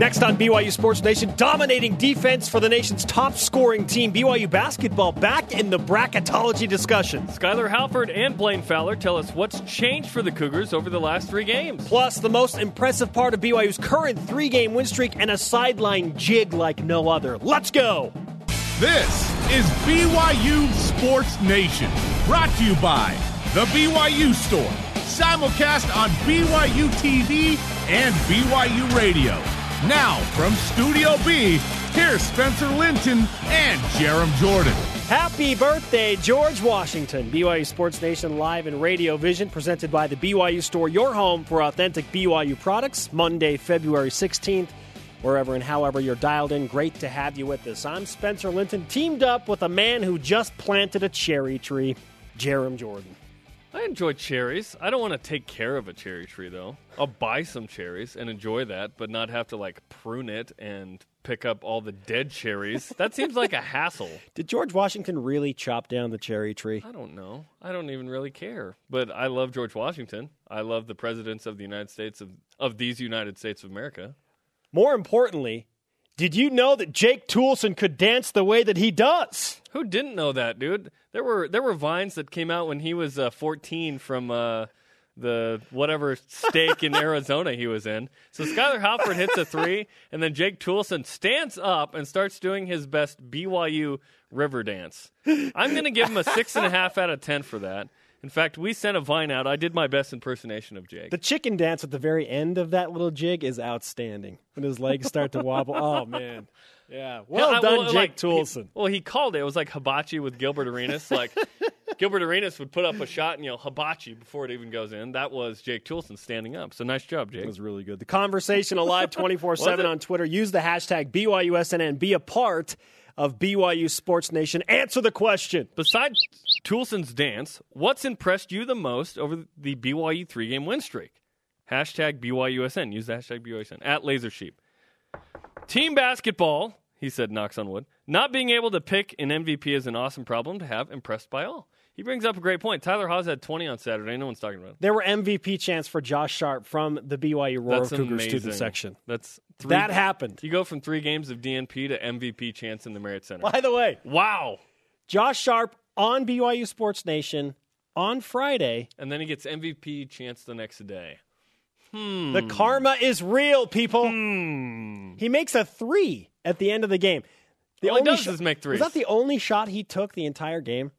Next on BYU Sports Nation, dominating defense for the nation's top scoring team, BYU basketball, back in the bracketology discussion. Skylar Halford and Blaine Fowler tell us what's changed for the Cougars over the last three games. Plus, the most impressive part of BYU's current three game win streak and a sideline jig like no other. Let's go! This is BYU Sports Nation, brought to you by The BYU Store, simulcast on BYU TV and BYU Radio. Now, from Studio B, here's Spencer Linton and Jarom Jordan. Happy birthday, George Washington. BYU Sports Nation live and Radio Vision, presented by the BYU Store, your home for authentic BYU products. Monday, February 16th, wherever and however you're dialed in. Great to have you with us. I'm Spencer Linton, teamed up with a man who just planted a cherry tree, Jarom Jordan. I enjoy cherries. I don't want to take care of a cherry tree though. I'll buy some cherries and enjoy that, but not have to like prune it and pick up all the dead cherries. That seems like a hassle. Did George Washington really chop down the cherry tree? I don't know. I don't even really care. But I love George Washington. I love the presidents of the United States of, of these United States of America. More importantly, did you know that Jake Toolson could dance the way that he does? Who didn't know that, dude? There were there were vines that came out when he was uh, 14 from uh, the whatever stake in Arizona he was in. So Skylar Halford hits a three, and then Jake Toolson stands up and starts doing his best BYU river dance. I'm going to give him a six and a half out of ten for that. In fact, we sent a vine out. I did my best impersonation of Jake. The chicken dance at the very end of that little jig is outstanding. When his legs start to wobble. Oh man. Yeah. Well I- done, well, Jake like, Toolson. well, he called it. It was like hibachi with Gilbert Arenas. Like Gilbert Arenas would put up a shot and yell hibachi before it even goes in. That was Jake Toolson standing up. So nice job, Jake. That was really good. The conversation alive 24 7 on Twitter. Use the hashtag BYUSNN. Be a part of BYU Sports Nation. Answer the question. Besides Toolson's dance, what's impressed you the most over the BYU three game win streak? Hashtag BYUSN. Use the hashtag BYUSN. At Lasersheep. Team basketball, he said, knocks on wood. Not being able to pick an MVP is an awesome problem to have, impressed by all. He brings up a great point. Tyler Haws had 20 on Saturday. No one's talking about it. There were MVP chants for Josh Sharp from the BYU Roar That's Cougars amazing. student section. That's three, That happened. You go from three games of DNP to MVP chance in the Marriott Center. By the way, Wow. Josh Sharp on BYU Sports Nation on Friday. And then he gets MVP chance the next day. The karma is real, people. Hmm. He makes a three at the end of the game. The All he only does shot- is make threes. Was that the only shot he took the entire game?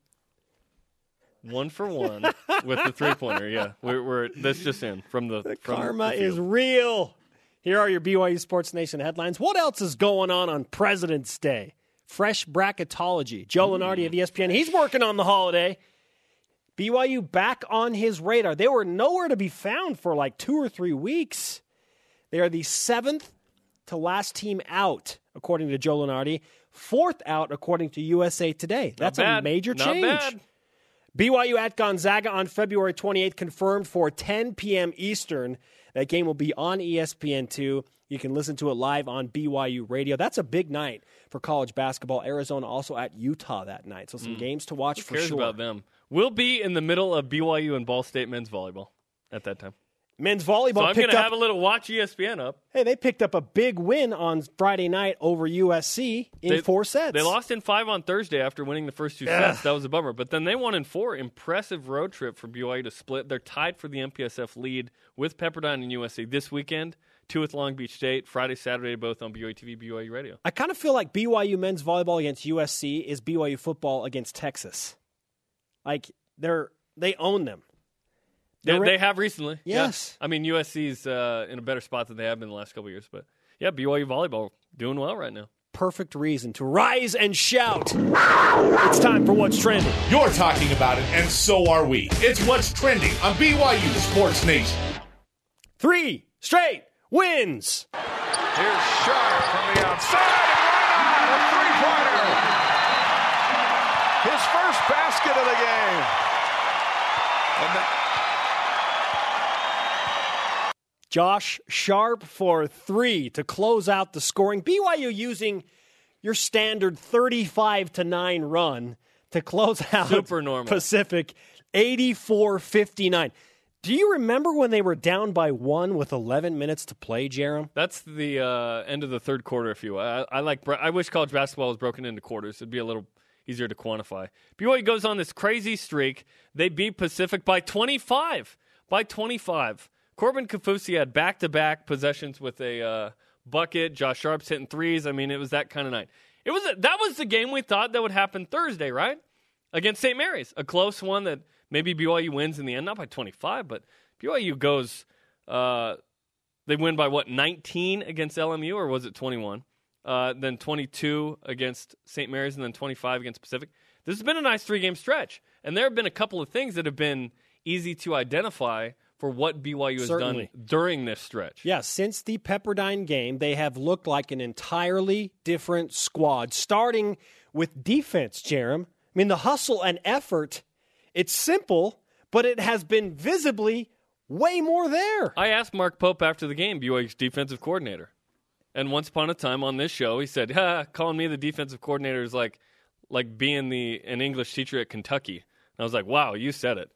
One for one with the three pointer. Yeah, we're, we're that's just in from the, The from karma the is real. Here are your BYU Sports Nation headlines. What else is going on on President's Day? Fresh bracketology. Joe mm. Lunardi of ESPN. He's working on the holiday. BYU back on his radar. They were nowhere to be found for like two or three weeks. They are the seventh to last team out, according to Joe Lunardi. Fourth out, according to USA Today. That's a major Not change. bad. BYU at Gonzaga on February 28th, confirmed for 10 p.m. Eastern. That game will be on E ESPN2. You can listen to it live on BYU Radio. That's a big night for college basketball. Arizona also at Utah that night. So some games to watch for Mm. Cares sure. about them. We'll be in the middle of BYU and Ball State men's volleyball at that time. Men's volleyball So I'm going to have a little watch ESPN up. hey, they picked up a big win on Friday night over USC in They- four sets. They lost in five on Thursday after winning the first two sets. That was a bummer. But then they won in four. Impressive road trip for BYU to split. They're tied for the MPSF lead with Pepperdine and USC this weekend. Two with Long Beach State. Friday, Saturday, both on BYU TV, BYU Radio. I kind of feel like BYU men's volleyball against USC is BYU football against Texas. Like they're they own them. They, They're- they have recently. yeah. Yes. I mean, USC's uh, in a better spot than they have been the last couple of years. But yeah, BYU volleyball doing well right now. perfect reason to rise and shout. It's time for What's Trending. You're talking about it, and so are we. It's what's trending on BYU Sports Nation. Three straight wins. Here's Sharp from the outside, and right on a three-pointer. His first basket of the game. And the, Josh Sharp for three to close out the scoring. BYU using your standard 35 to 9 run to close out Super normal. Pacific 84 59. Do you remember when they were down by one with 11 minutes to play, Jerem? That's the uh, end of the third quarter. If you, will. I, I like. I wish college basketball was broken into quarters. It'd be a little easier to quantify. BYU goes on this crazy streak. They beat Pacific by 25. By 25. Corbin Kaufusi had back-to-back possessions with a uh, bucket. Josh Sharp's hitting threes. I mean, it was that kind of night. It was that was the game we thought that would happen Thursday, right? Against St. Mary's, a close one that maybe BYU wins in the end, not by 25, but BYU goes. Uh, they win by what 19 against LMU, or was it 21? Uh, then 22 against St. Mary's, and then 25 against Pacific. This has been a nice three-game stretch, and there have been a couple of things that have been easy to identify for what BYU has Certainly. done during this stretch. Yeah, since the Pepperdine game, they have looked like an entirely different squad, starting with defense, Jerem. I mean, the hustle and effort, it's simple, but it has been visibly way more there. I asked Mark Pope after the game, BYU's defensive coordinator. And once upon a time on this show, he said, ha, calling me the defensive coordinator is like, like being the an English teacher at Kentucky. And I was like, wow, you said it.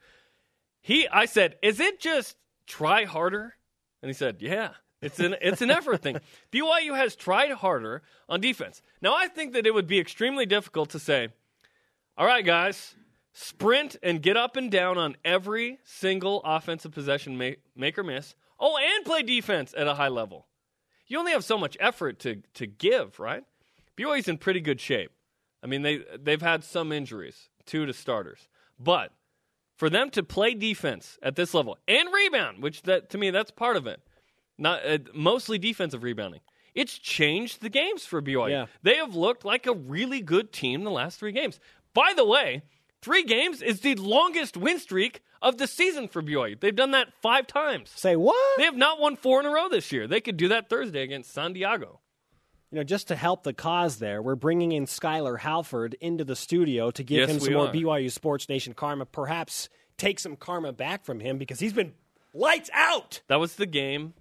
He, I said, is it just try harder? And he said, yeah, it's an it's an effort thing. BYU has tried harder on defense. Now I think that it would be extremely difficult to say, all right, guys, sprint and get up and down on every single offensive possession, make, make or miss. Oh, and play defense at a high level. You only have so much effort to to give, right? BYU's in pretty good shape. I mean, they they've had some injuries, two to starters, but for them to play defense at this level and rebound, which that to me that's part of it, not uh, mostly defensive rebounding. It's changed the games for BYU. Yeah. They have looked like a really good team the last three games. By the way, three games is the longest win streak of the season for BYU. They've done that five times. Say what? They have not won four in a row this year. They could do that Thursday against San Diego. You know, just to help the cause there, we're bringing in Skylar Halford into the studio to give Yes, him some more are. BYU Sports Nation karma, perhaps take some karma back from him because he's been lights out. That was the game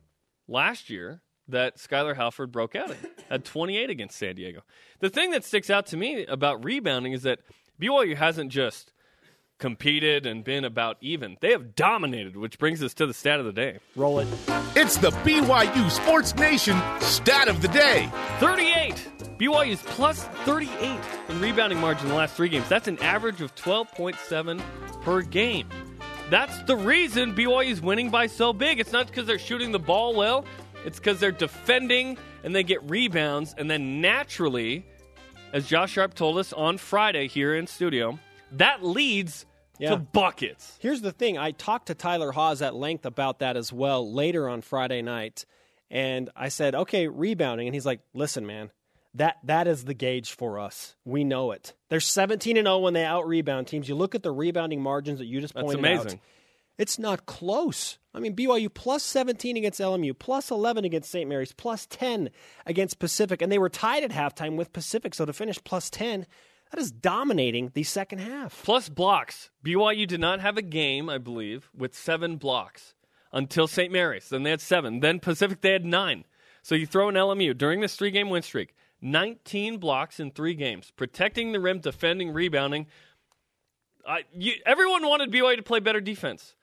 last year that Skylar Halford broke out in at 28 against San Diego. The thing that sticks out to me about rebounding is that BYU hasn't just competed and been about even. They have dominated, which brings us to the stat of the day. Roll it. It's the BYU Sports Nation stat of the day. 38. BYU's plus 38 in rebounding margin in the last three games. That's an average of 12.7 per game. That's the reason BYU's winning by so big. It's not because they're shooting the ball well, it's because they're defending and they get rebounds. And then naturally, as Josh Sharp told us on Friday here in studio, that leads Yeah. to buckets. Here's the thing. I talked to Tyler Haws at length about that as well later on Friday night. And I said, okay, rebounding. And he's like, listen, man, that, that is the gauge for us. We know it. They're 17 and 0 when they out rebound teams. You look at the rebounding margins that you just That's pointed out. It's not close. I mean, BYU plus 17 against LMU, plus 11 against St. Mary's, plus 10 against Pacific. And they were tied at halftime with Pacific. So to finish plus 10, that is dominating the second half. Plus blocks. BYU did not have a game, I believe, with seven blocks until St. Mary's. Then they had seven. Then Pacific, they had nine. So you throw in LMU during this three game win streak 19 blocks in three games, protecting the rim, defending, rebounding. I, you, everyone wanted BYU to play better defense.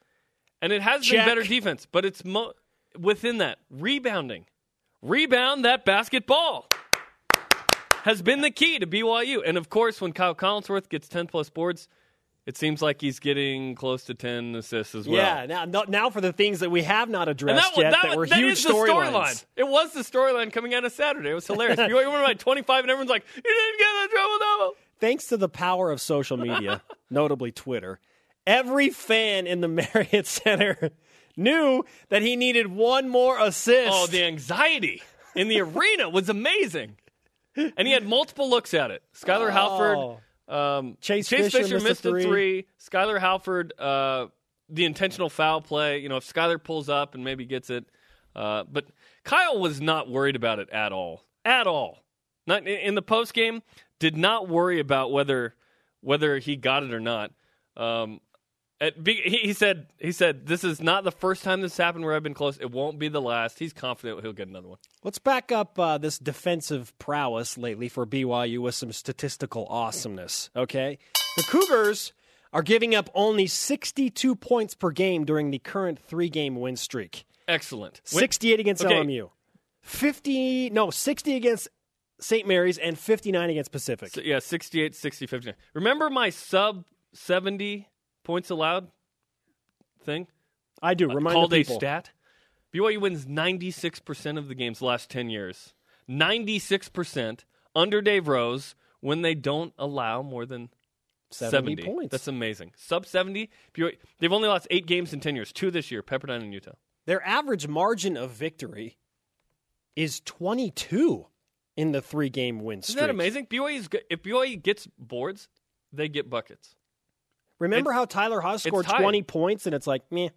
And it has Check. been better defense, but it's mo- within that rebounding. Rebound that basketball has been the key to BYU. And of course, when Kyle Collinsworth gets 10 plus boards, it seems like he's getting close to 10 assists as well. Yeah, now, no- now for the things that we have not addressed that, yet that, that, were that huge storylines. storyline. It was the storyline coming out of Saturday. It was hilarious. BYU went by 25, and everyone's like, you didn't get a triple double. Thanks to the power of social media, notably Twitter, every fan in the Marriott Center knew that he needed one more assist. Oh, the anxiety in the arena was amazing. And he had multiple looks at it. Skylar Oh. Halford, um, Chase Fisher missed a a three. three. Skylar Halford, uh, the intentional foul play. You know, if Skylar pulls up and maybe gets it, uh, but Kyle was not worried about it at all, at all. Not in the post game. Did not worry about whether whether he got it or not. Um, be- he, said he said this is not the first time this happened where I've been close. It won't be the last. He's confident he'll get another one. Let's back up uh, this defensive prowess lately for BYU with some statistical awesomeness. Okay, the Cougars are giving up only 62 points per game during the current three game win streak. Excellent. 68 against Okay. LMU. 50, no, 60 against St. Mary's and 59 against Pacific. So, yeah, 68, 60, 59. Remember my sub 70 points allowed thing? I do. Uh, Remind called the a stat. BYU wins 96% of the games the last 10 years. 96% under Dave Rose when they don't allow more than 70 70, points. That's amazing. Sub 70. BYU, they've only lost eight games in 10 years. Two this year, Pepperdine and Utah. Their average margin of victory is 22 in the three game win streak. Isn't that amazing? BYU's. If BYU gets boards, they get buckets. Remember It's- how Tyler Haws scored 20 points and it's like, meh.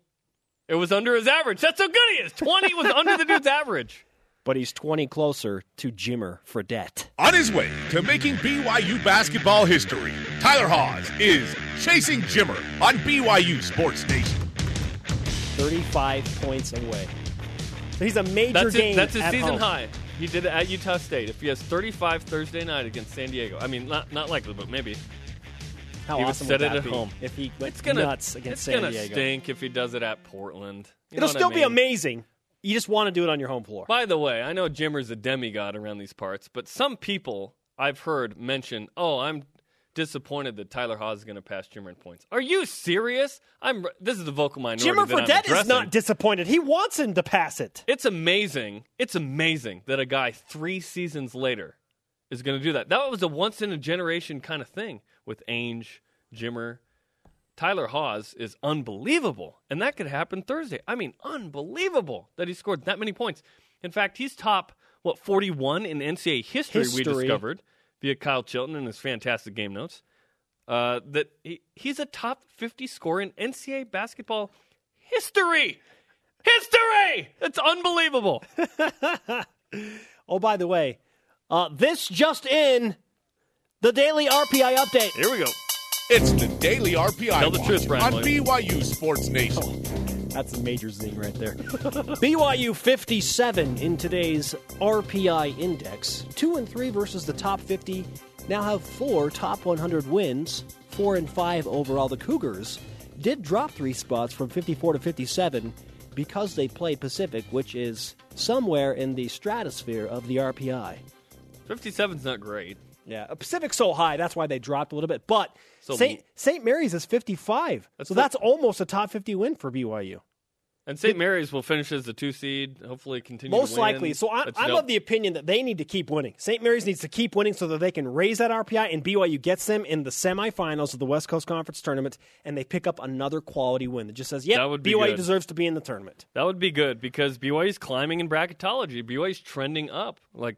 It was under his average. That's how good he is. 20 was under the dude's average. But he's 20 closer to Jimmer Fredette. On his way to making BYU basketball history, Tyler Haws is chasing Jimmer on BYU Sports Nation. 35 points away. So he's a major That's, game. his, that's his at season home. high. He did it at Utah State. If he has 35 Thursday night against San Diego, I mean, not not likely, but maybe How He would awesome set would it at home. if he went it's gonna nuts against it's San gonna stink if he does it at Portland. You It'll still I be amazing. You just want to do it on your home floor. By the way, I know Jimmer's a demigod around these parts, but some people I've heard mention, "Oh, I'm disappointed that Tyler Haws is going to pass Jimmer in points." Are you serious? I'm. This is the vocal minority. Jimmer Fredette is not disappointed. He wants him to pass it. It's amazing. It's amazing that a guy three seasons later is going to do that. That was a once in a generation kind of thing with Ainge, Jimmer. Tyler Haws is unbelievable, and that could happen Thursday. I mean, unbelievable that he scored that many points. In fact, he's top what 41 in NCAA history, we discovered via Kyle Chilton and his fantastic game notes. Uh, that he, he's a top 50 scorer in NCAA basketball history. History! It's unbelievable. Oh, by the way, uh, this just in the daily RPI update. Here we go. It's the Daily RPI Tell the Watch truth, Brian on Williams. BYU Sports Nation. That's a major zing right there. BYU 57 in today's RPI index. Two and three versus the top 50. Now have four top 100 wins. Four and five overall. The Cougars did drop three spots from 54 to 57 because they play Pacific, which is somewhere in the stratosphere of the RPI. 57's not great. Yeah, Pacific's so high, that's why they dropped a little bit. But So- St. St. Mary's is 55. That's so the- that's almost a top 50 win for BYU. And St. Mary's will finish as the two seed, hopefully continue Most to win. likely. So I, still, of the opinion that they need to keep winning. St. Mary's needs to keep winning so that they can raise that RPI, and BYU gets them in the semifinals of the West Coast Conference tournament, and they pick up another quality win that just says, "Yep, That would be BYU good. deserves to be in the tournament." that would be good because BYU's climbing in bracketology. BYU's trending up. Like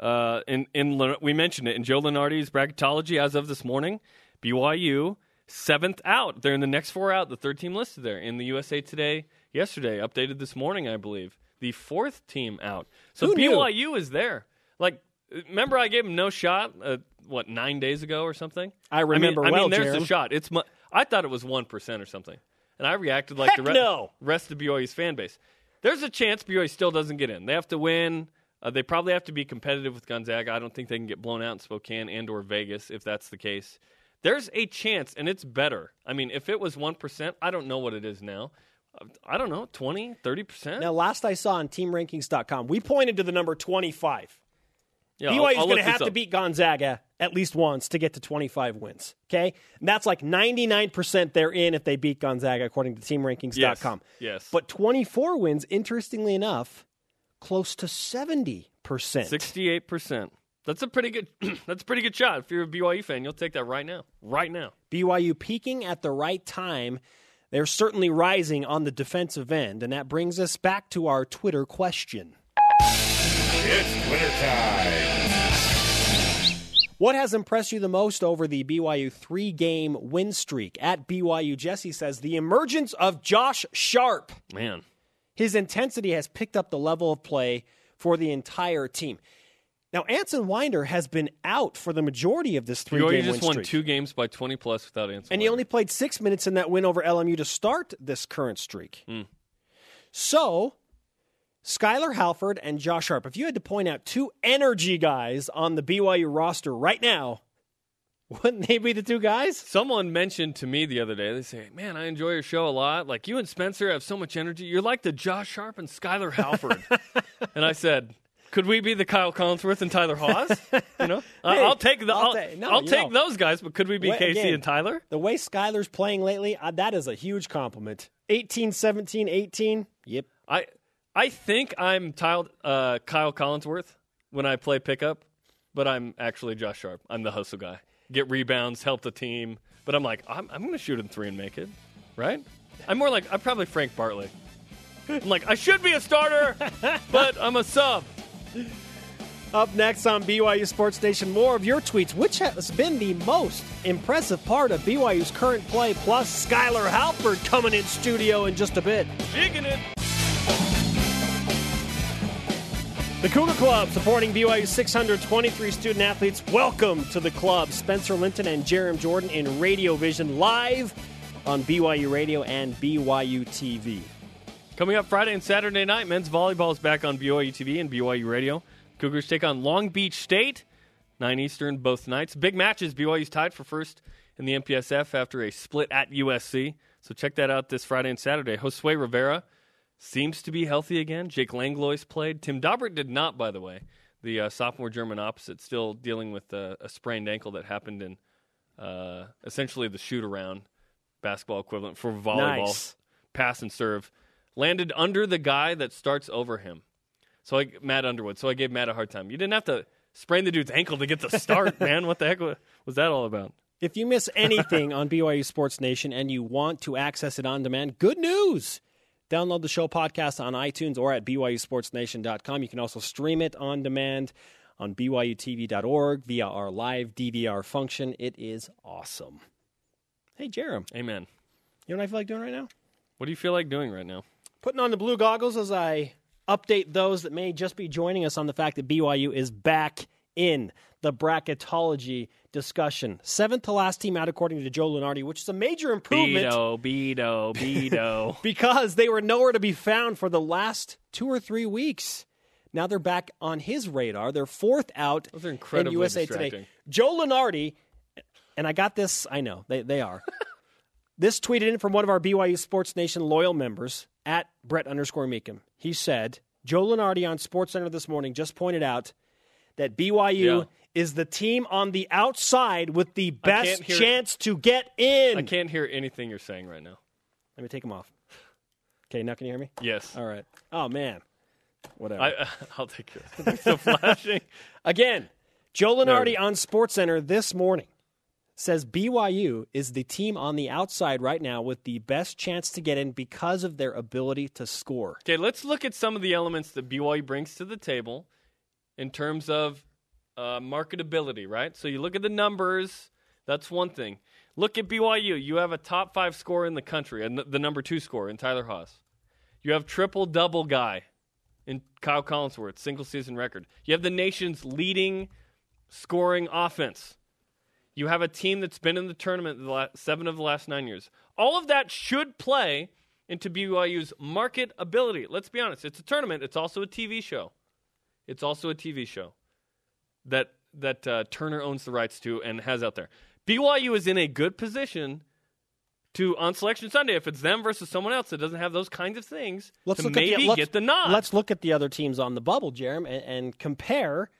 uh, in in we mentioned it in Joe Lunardi's bracketology as of this morning. BYU seventh out. They're in the next four out. The third team listed there in the USA Today yesterday, updated this morning, I believe. The fourth team out. So Who knew? BYU is there. Like, remember I gave him no shot. Uh, what nine days ago or something? I remember I mean, well, I mean there's Jerem. a shot. It's mu- I thought it was one percent or something, and I reacted like Heck the re- no. rest of BYU's fan base. There's a chance BYU still doesn't get in. They have to win. Uh, they probably have to be competitive with Gonzaga. I don't think they can get blown out in Spokane and or Vegas if that's the case. There's a chance, and it's better. I mean, if it was one percent, I don't know what it is now. Uh, I don't know, 20, 30 percent. Now, last I saw on TeamRankings.com, we pointed to the number 25. Yeah, I'll- I'll going to have to beat Gonzaga at least once to get to 25 wins. Okay? And that's like 99% they're in if they beat Gonzaga, according to TeamRankings.com. Yes, yes. But 24 wins, interestingly enough, close to 70%. Sixty-eight percent. That's a pretty good. that's a pretty good shot. If you're a BYU fan, you'll take that right now. Right now. BYU peaking at the right time. They're certainly rising on the defensive end. And that brings us back to our Twitter question. It's winter time. What has impressed you the most over the BYU three game win streak? At BYU, Jesse says the emergence of Josh Sharp. Man, His intensity has picked up the level of play for the entire team. Now, Anson Winder has been out for the majority of this three game just won two games by twenty plus without answering. and he only played six minutes in that win over LMU to start this current streak. Hmm. So, Skylar Halford and Josh Sharp, if you had to point out two energy guys on the BYU roster right now, Wouldn't they be the two guys? Someone mentioned to me the other day, they say, Man, I enjoy your show a lot. Like, you and Spencer have so much energy. You're like the Josh Sharp and Skylar Halford. and I said, Could we be the Kyle Collinsworth and Tyler Haws? You know, Hey, I'll take the, I'll I'll, ta- no, I'll take know. those guys, but could we be Wait, Casey again. and Tyler? The way Skylar's playing lately, uh, that is a huge compliment. 18, 17, 18. Yep. I I think I'm Kyle, uh, Kyle Collinsworth when I play pickup, but I'm actually Josh Sharp. I'm the hustle guy. Get rebounds, help the team. But I'm like, I'm, I'm going to shoot in three and make it, right? I'm more like, I'm probably Frank Bartley. I'm like, I should be a starter, but I'm a sub. Up next on BYU Sports Nation, more of your tweets. Which has been the most impressive part of BYU's current play? Plus, Skylar Halford coming in studio in just a bit. Jigging it. The Cougar Club supporting BYU's 623 student athletes. Welcome to the club. Spencer Linton and Jerem Jordan in Radio Vision live on BYU Radio and BYU TV. Coming up Friday and Saturday night, men's volleyball is back on BYU TV and BYU Radio. Cougars take on Long Beach State, 9 Eastern both nights. Big matches. BYU's tied for first in the MPSF after a split at USC. So check that out this Friday and Saturday. Josue Rivera seems to be healthy again. Jake Langlois played. Tim Dobbert did not, by the way. The uh, sophomore German opposite still dealing with uh, a sprained ankle that happened in uh, essentially the shoot around basketball equivalent for volleyball Nice. pass and serve, landed under the guy that starts over him. So I Matt Underwood. So I gave Matt a hard time. You didn't have to sprain the dude's ankle to get the start, man. What the heck wa- was that all about? If you miss anything on BYU Sports Nation and you want to access it on demand, good news. Download the show podcast on iTunes or at BYUSportsNation.com. You can also stream it on demand on BYUTV.org via our live DVR function. It is awesome. Hey, Jerem, Amen. you know what I feel like doing right now? What do you feel like doing right now? Putting on the blue goggles as I update those that may just be joining us on the fact that BYU is back in the bracketology discussion. Seventh to last team out, according to Joe Lunardi, which is a major improvement Beto, Beto, Beto. because they were nowhere to be found for the last two or three weeks. Now they're back on his radar. They're fourth out Those are in USA. Today. Joe Lunardi, and I got this, I know, they, they are. this tweeted in from one of our BYU Sports Nation loyal members at Brett underscore Meekum. He said, Joe Lunardi on SportsCenter this morning just pointed out that BYU Yeah. is the team on the outside with the best hear- chance to get in. I can't hear anything you're saying right now. Let me take them off. Okay, now can you hear me? Yes. All right. Oh man. Whatever. I, I'll take yours. They're still flashing. Again, Joe Lunardi No. on SportsCenter this morning says BYU is the team on the outside right now with the best chance to get in because of their ability to score. Okay, let's look at some of the elements that BYU brings to the table in terms of uh, marketability, right? So you look at the numbers, that's one thing. Look at BYU. You have a top five scorer in the country, and the number two scorer in Tyler Haws. You have triple double guy in Kyle Collinsworth, single season record. You have the nation's leading scoring offense. You have a team that's been in the tournament the last, seven of the last nine years. All of that should play into BYU's market ability. Let's be honest, it's a tournament. It's also a TV show. It's also a TV show that that uh, Turner owns the rights to and has out there. BYU is in a good position to on Selection Sunday if it's them versus someone else that doesn't have those kinds of things Let's to look maybe at the, let's, get the nod. Let's look at the other teams on the bubble, Jerem, and, and compare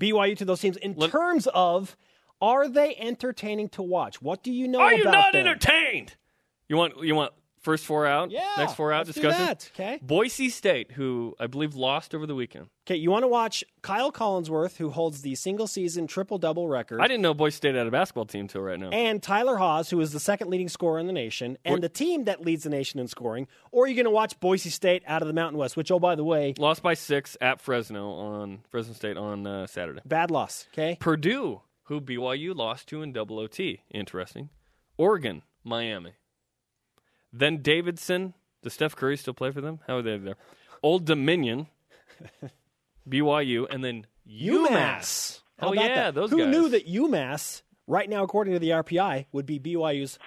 BYU to those teams in Let- terms of are they entertaining to watch? What do you know about? Are you not them? entertained? You want you want first four out? Yeah, Next four out discussion. that, okay. Boise State, who I believe lost over the weekend. Okay, you want to watch Kyle Collinsworth, who holds the single season triple double record. I didn't know Boise State had a basketball team till right now. and Tyler Haws, who is the second leading scorer in the nation, and the team that leads the nation in scoring, or are you going to watch Boise State out of the Mountain West, which, oh, by the way, Lost by six at Fresno on Fresno State on uh, Saturday. bad loss, okay? Purdue, who BYU lost to in double OT. Interesting. Oregon, Miami. Then Davidson. Does Steph Curry still play for them? How are they there? Old Dominion, BYU, and then UMass. Oh, How Oh yeah, that? those Who guys. knew that UMass, right now, according to the RPI, would be BYU's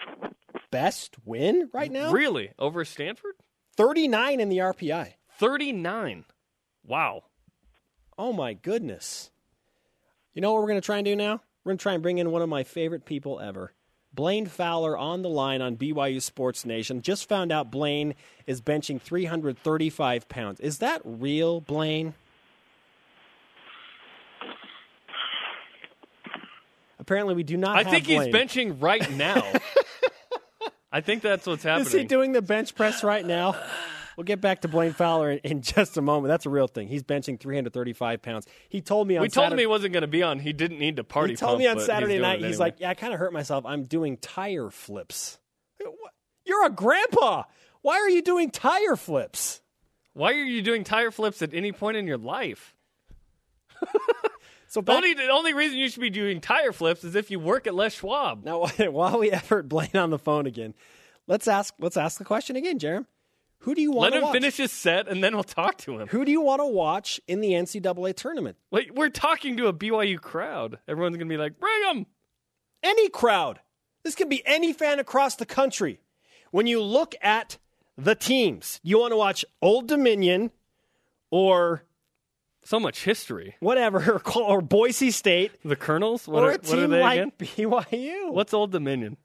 best win right now? Really over Stanford? 39 in the RPI. Thirty nine. Wow. Oh, my goodness. You know what we're going to try and do now? We're going to try and bring in one of my favorite people ever. Blaine Fowler on the line on BYU Sports Nation. Just found out Blaine is benching 335 pounds. Is that real, Blaine? Apparently, we do not. I think he's benching right now. I think that's what's happening. Is he doing the bench press right now? We'll get back to Blaine Fowler in, in just a moment. That's a real thing. He's benching 335 pounds. He told me on we told him he wasn't going to be on. He didn't need to party. he told pump, me on but he's Saturday night. it He's like, "Yeah, I kind of hurt myself. I'm doing tire flips." You're a grandpa. Why are you doing tire flips? "Why are you doing tire flips at any point in your life? So The back, only the only reason you should be doing tire flips is if you work at Les Schwab." now, while we have Blaine on the phone again, let's ask let's ask the question again, Jerem. Who do you want to Let him watch? finish his set, and then we'll talk to him. Who do you want to watch in the NCAA tournament? We're talking to a BYU crowd. Everyone's going to be like, "Bring him." any crowd. This can be any fan across the country. When you look at the teams, you want to watch Old Dominion or So much history. whatever, or Boise State, The Colonels. What or are, a what are team they like again? BYU. What's Old Dominion?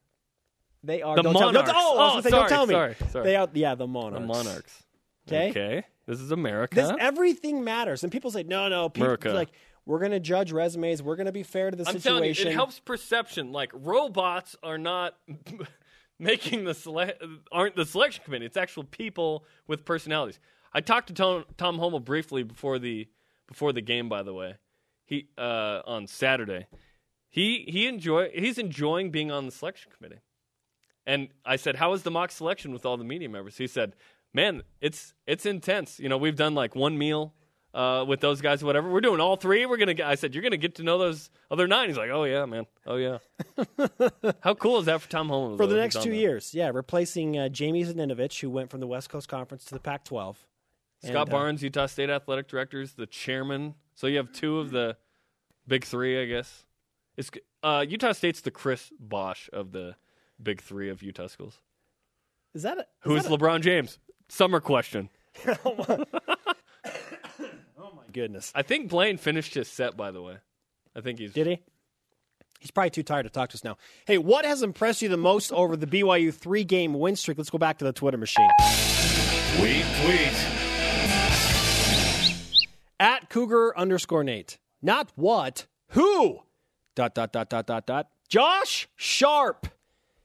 They are? The don't tell- don't- Monarchs. oh, Oh, say, sorry, don't tell me. sorry, sorry. They are, yeah, the Monarchs. The Monarchs. Okay. Okay. This is America. This everything matters, and people say, no, no. People America. like we're going to judge resumes. We're going to be fair to the I'm telling you, situation. it helps perception. Like robots are not making the sele- aren't the selection committee. It's actual people with personalities. I talked to Tom, Tom Holmoe briefly before the before the game. By the way, he uh, on Saturday, he he enjoy he's enjoying being on the selection committee. And I said, "How was the mock selection with all the media members?" He said, "Man, it's it's intense. You know, we've done like one meal uh, with those guys, or whatever. We're doing all three. We're gonna." Get, I said, "You're gonna get to know those other nine. He's like, "Oh yeah, man. Oh yeah." How cool is that for Tom Holmoe for the next two years. Yeah, replacing uh, Jamie Zaninovich, who went from the West Coast Conference to the Pac-12. Scott And, uh, Barnes, Utah State athletic directors, the chairman. So you have two of the big three, I guess. It's uh, Utah State's the Chris Bosh of the big three of Utah schools. Is that a, is Who's that a- LeBron James? Summer question. oh my goodness? I think Blaine finished his set, by the way. I think he's. Did he? He's probably too tired to talk to us now. Hey, what has impressed you the most over the BYU three-game win streak? Let's go back to the Twitter machine. Tweet, tweet. At Cougar underscore Nate. Not what, who? Dot dot dot dot dot dot. Josh Sharp.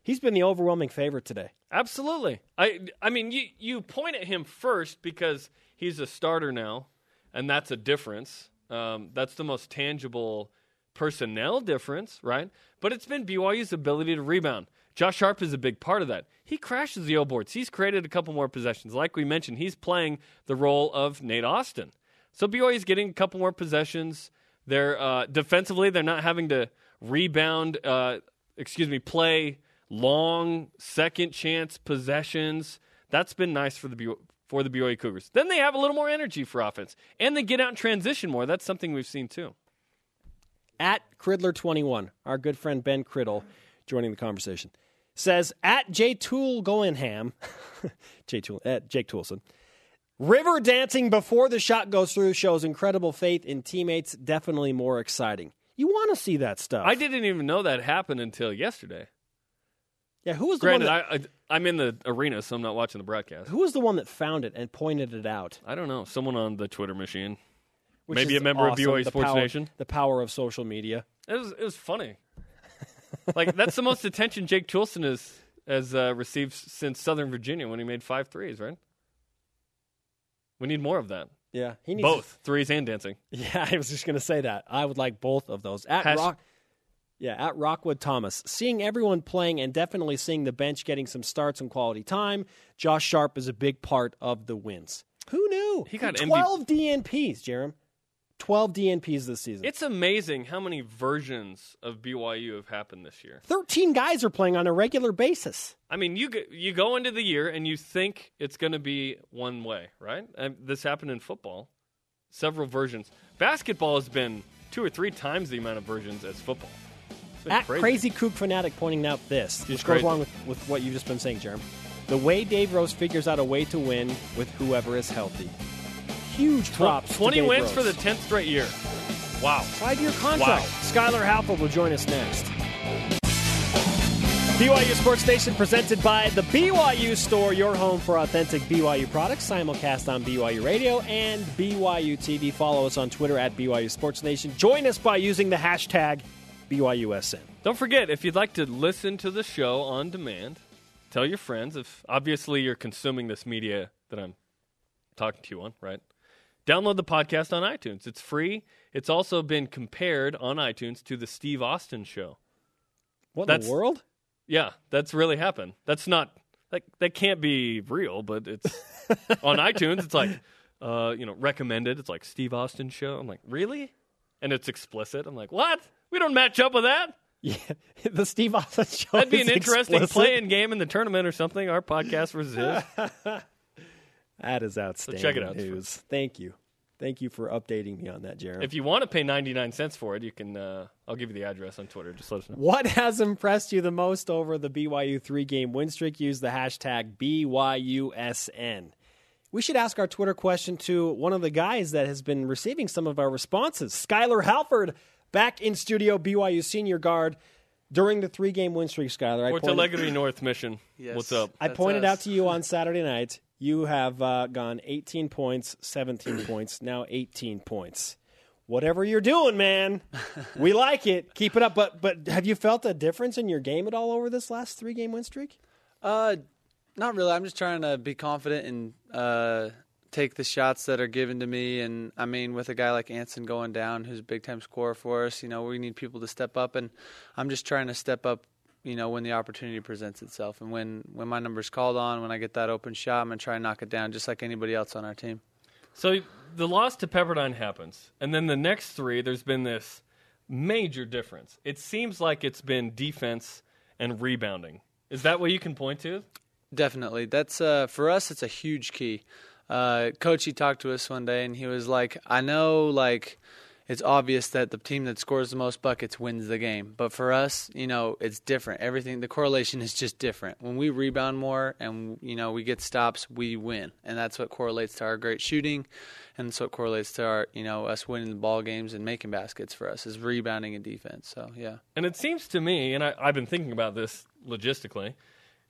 He's been the overwhelming favorite today. Absolutely. I I mean you you point at him first because he's a starter now, and that's a difference. Um, that's the most tangible personnel difference, right? But it's been BYU's ability to rebound. Josh Sharp is a big part of that. He crashes the O boards. He's created a couple more possessions. Like we mentioned, he's playing the role of Nate Austin. So BYU's getting a couple more possessions. They're uh, defensively, they're not having to rebound. Uh, excuse me, play long second chance possessions. That's been nice for the BYU, for the BYU Cougars. Then they have a little more energy for offense, and they get out and transition more. That's something we've seen too. at Cridler21, our good friend Ben Criddle joining the conversation, says at J Tool Goinham, J Tool at Jake Toolson, river dancing before the shot goes through shows incredible faith in teammates. Definitely more exciting. You want to see that stuff? I didn't even know that happened until yesterday. Yeah, who was the one Granted, that, I, I, I'm in the arena, so I'm not watching the broadcast. who was the one that found it and pointed it out? I don't know. Someone on the Twitter machine. Which Maybe is a member awesome, of BYU the Sports power- Nation. The power of social media. It was it was funny. like that's the most attention Jake Toolson has has uh, received since Southern Virginia when he made five threes. Right. We need more of that. Yeah, he needs Both threes and dancing. Yeah, I was just going to say that. I would like both of those. At Hash- Rock, yeah, at Rockwood Thomas, seeing everyone playing and definitely seeing the bench getting some starts and quality time. Josh Sharp is a big part of the wins. Who knew? He got MVP. twelve DNPs, Jerem. Twelve DNPs this season. It's amazing how many versions of BYU have happened this year. Thirteen guys are playing on a regular basis. I mean, you go, you go into the year and you think it's going to be one way, right? And this happened in football, several versions. Basketball has been two or three times the amount of versions as football. At crazy. crazy. Kook fanatic pointing out this, which goes along with, with what you've just been saying, Jerem. The way Dave Rose figures out a way to win with whoever is healthy. Huge props. to 20 Dave wins Rose. for the 10th straight year. Wow. Five year contract. Wow. Skylar Halford will join us next. BYU Sports Nation presented by the BYU Store, your home for authentic BYU products. Simulcast on BYU Radio and BYU TV. Follow us on Twitter at BYU Sports Nation. Join us by using the hashtag BYUSN. Don't forget, if you'd like to listen to the show on demand, tell your friends. If obviously you're consuming this media that I'm talking to you on, right? Download the podcast on iTunes. It's free. It's also been compared on iTunes to the Steve Austin show. What in That's- the world? Yeah, that's really happened. That's not like that can't be real, but it's on iTunes. It's like, uh, you know, recommended. It's like Steve Austin show. I'm like, really? And it's explicit. I'm like, what? We don't match up with that. Yeah, the Steve Austin show. That'd be an interesting explicit. playing game in the tournament or something. Our podcast his. That is outstanding So check it out. News. Thank you. Thank you for updating me on that, Jeremy. If you want to pay 99 cents for it, you can. Uh, I'll give you the address on Twitter. Just let us know. What has impressed you the most over the BYU three game win streak? Use the hashtag BYUSN. We should ask our Twitter question to one of the guys that has been receiving some of our responses. Skylar Halford, back in studio, BYU senior guard during the three game win streak, Skylar. I Or to pointed, Leggery North Mission. Yes. What's up? I pointed us. out to you on Saturday night, you have uh, gone 18 points, 17 points, now 18 points. Whatever you're doing, man, we like it. Keep it up. But but have you felt a difference in your game at all over this last three game win streak? Uh, not really. I'm just trying to be confident and uh, take the shots that are given to me. And I mean, with a guy like Anson going down, who's a big time scorer for us, you know, we need people to step up. And I'm just trying to step up, you know, when the opportunity presents itself. And when when my number's called on, when I get that open shot, I'm gonna try and knock it down, just like anybody else on our team. So the loss to Pepperdine happens, and then the next three, there's been this major difference. It seems like it's been defense and rebounding. Is that what you can point to? Definitely. That's uh, for us. It's a huge key. Uh, Coach, he talked to us one day, and he was like, "I know, like, it's obvious that the team that scores the most buckets wins the game, but for us, you know, it's different. Everything, the correlation is just different. When we rebound more and you know we get stops, we win, and that's what correlates to our great shooting, and that's what correlates to our, you know, us winning the ball games and making baskets for us is rebounding and defense. So yeah." And it seems to me, and I, I've been thinking about this logistically,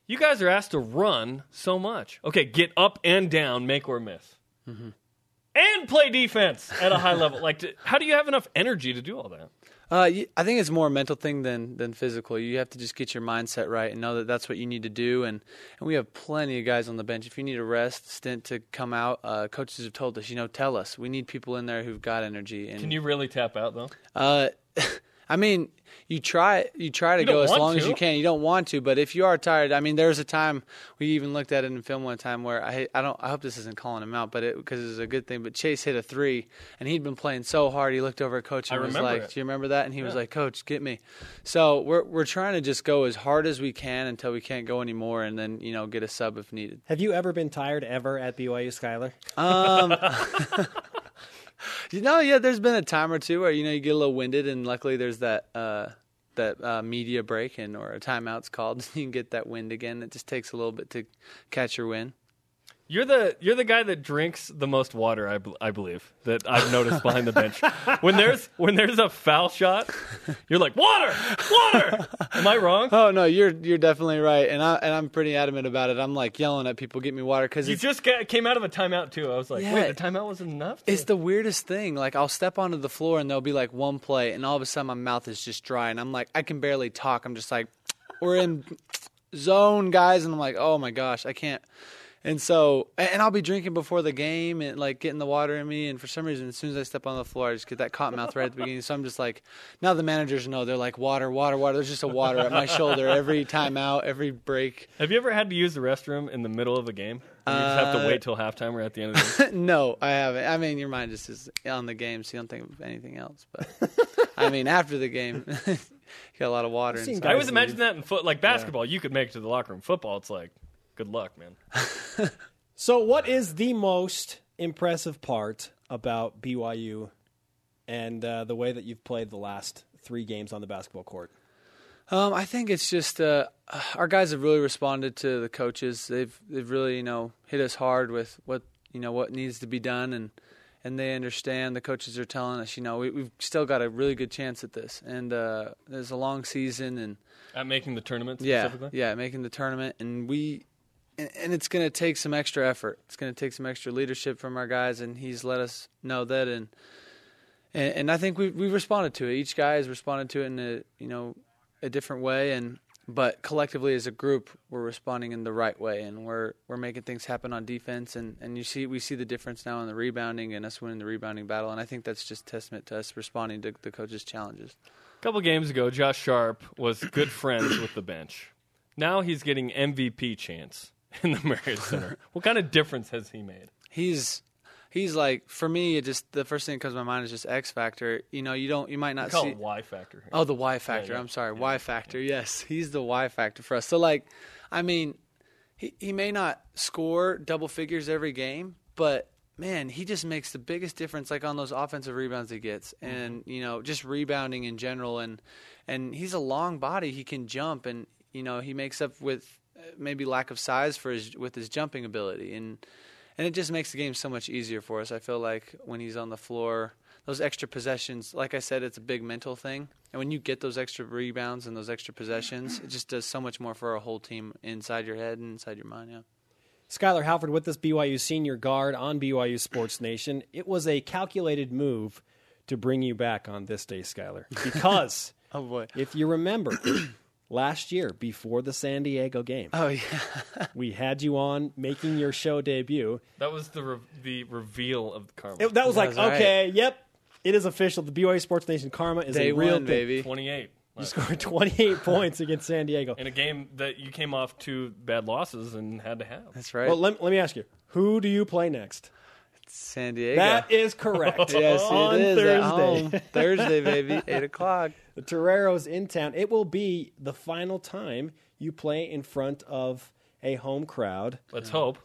you guys are asked to run so much. Okay, get up and down, make or miss. And play defense at a high level. Like, to, how do you have enough energy to do all that? Uh, I think it's more a mental thing than than physical. You have to just get your mindset right and know that that's what you need to do. And, and we have plenty of guys on the bench. If you need a rest stint to come out, uh, coaches have told us, you know, tell us. We need people in there who've got energy. And Can you really tap out, though? Uh, I mean, you try you try to You go as want long as you can. You don't want to, but if you are tired, I mean, there was a time we even looked at it in film one time where I I don't I hope this isn't calling him out, but it because it was a good thing. But Chase hit a three, and he'd been playing so hard. He looked over at coach and I was like, it. "Do you remember that?" And he was like, "Coach, get me." So we're we're trying to just go as hard as we can until we can't go anymore, and then you know get a sub if needed. Have you ever been tired ever at BYU, Skylar? Um, you know, yeah, there's been a time or two where you know you get a little winded, and luckily there's that uh, that uh, media break and or a timeout's called. And you can get that wind again. It just takes a little bit to catch your wind. You're the you're the guy that drinks the most water, I, bel- I believe that I've noticed behind the bench. When there's when there's a foul shot, you're like water, water. Am I wrong? Oh no, you're you're definitely right, and I and I'm pretty adamant about it. I'm like yelling at people, "Get me water!" Because You just ca- came out of a timeout too. I was like, Yeah. wait, the timeout wasn't enough. It's the weirdest thing. Like I'll step onto the floor and there'll be like one play, and all of a sudden my mouth is just dry, and I'm like I can barely talk. I'm just like, we're in zone, guys, and I'm like, oh my gosh, I can't. And so, and and I'll be drinking before the game and like getting the water in me, and for some reason, as soon as I step on the floor, I just get that cotton mouth right at the beginning. So I'm just like, now the managers know they're like water, water, water. There's just a water at my shoulder every time out, every break. Have you ever had to use the restroom in the middle of a game? And you just have to Uh, wait till halftime or at the end of the game. no, I haven't. I mean, your mind just is on the game, so you don't think of anything else. But I mean, after the game, you got a lot of water. seen I guys always imagine that in foot, like basketball, you could make it to the locker room. Football, it's like, good luck, man. So, what is the most impressive part about BYU and uh, the way that you've played the last three games on the basketball court? Um, I think it's just uh, our guys have really responded to the coaches. They've they've really you know hit us hard with what you know what needs to be done, and and they understand. The coaches are telling us, you know, we, we've still got a really good chance at this, and uh, there's a long season, and At making the tournament yeah, yeah, making the tournament, and we, and, and it's going to take some extra effort. It's going to take some extra leadership from our guys, and he's let us know that, and and, and I think we we responded to it. Each guy has responded to it in a you know a different way, and but collectively as a group, we're responding in the right way, and we're we're making things happen on defense, and and you see we see the difference now in the rebounding and us winning the rebounding battle, and I think that's just testament to us responding to the coach's challenges. A couple games ago, Josh Sharp was good friends with the bench. Now he's getting MVP chance in the Marriott Center. What kind of difference has he made? he's he's like for me it just the first thing that comes to my mind is just X factor. You know, you don't you might not Call see Y factor. Here. Oh, the Y factor. yeah. I'm sorry, Y factor. Yes, he's the Y factor for us. So like, I mean, he he may not score double figures every game, but man, he just makes the biggest difference like on those offensive rebounds he gets mm-hmm. and you know, just rebounding in general and and he's a long body, he can jump and you know, he makes up with Uh, maybe lack of size for his with his jumping ability and and it just makes the game so much easier for us. I feel like when he's on the floor, those extra possessions, like I said, it's a big mental thing. And when you get those extra rebounds and those extra possessions, it just does so much more for our whole team inside your head and inside your mind. Yeah. Skylar Halford with this BYU senior guard on BYU Sports Nation. It was a calculated move to bring you back on this day, Skylar, because Oh boy. if you remember, last year before the San Diego game, Oh yeah. we had you on making your show debut. That was the re- the reveal of the karma. It- that was like, That's right. okay, yep, it is official. The BYU Sports Nation karma is Day a real one, thing. baby. 28. You scored 28 points against San Diego. in a game that you came off two bad losses and had to have. That's right. Well, let, let me ask you, who do you play next? San Diego. That is correct. yes, on it is Thursday. at home. Thursday, baby, eight o'clock. The Torero's in town. It will be the final time you play in front of a home crowd. Let's hope.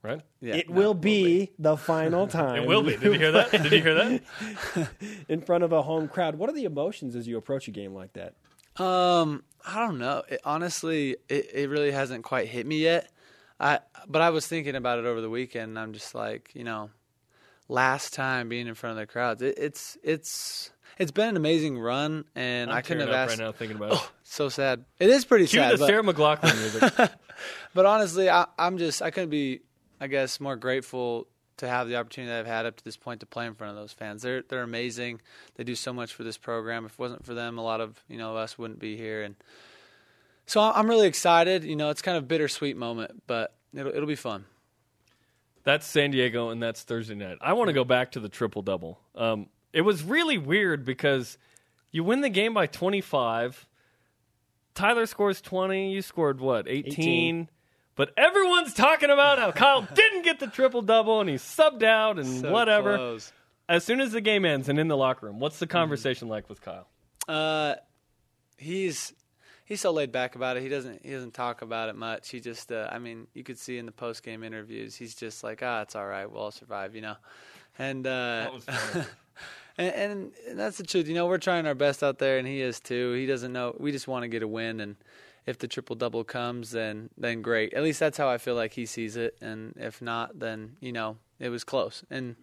Right? Yeah, it no, will be the final time. It will be. Did you hear that? Did you hear that? in front of a home crowd. What are the emotions as you approach a game like that? Um, I don't know. It, honestly, it, it really hasn't quite hit me yet. I but I was thinking about it over the weekend. and I'm just like, you know, last time being in front of the crowds, it, it's it's it's been an amazing run, and I'm I couldn't have up asked. right now thinking about it. So sad. It is pretty Cue sad. the but- Sarah McLachlan music. but honestly, I, I'm just I couldn't be, I guess, more grateful to have the opportunity that I've had up to this point to play in front of those fans. They're they're amazing. They do so much for this program. If it wasn't for them, a lot of you know us wouldn't be here. And so I'm really excited. You know, it's kind of a bittersweet moment, but it'll it'll be fun. That's San Diego, and that's Thursday night. I want to go back to the triple double. Um, it was really weird because you win the game by 25. Tyler scores 20. You scored what, 18? 18. But everyone's talking about how Kyle didn't get the triple double and he subbed out and So whatever. close. As soon as the game ends and in the locker room, what's the conversation like with Kyle? Uh, he's he's so laid back about it. He doesn't he doesn't talk about it much. He just uh, I mean you could see in the post game interviews he's just like ah it's all right we'll all survive you know, and uh, That was funny. and, and that's the truth. You know we're trying our best out there and he is too. He doesn't know we just want to get a win and. If the triple double comes, then then great. At least that's how I feel like he sees it. And if not, then you know it was close. And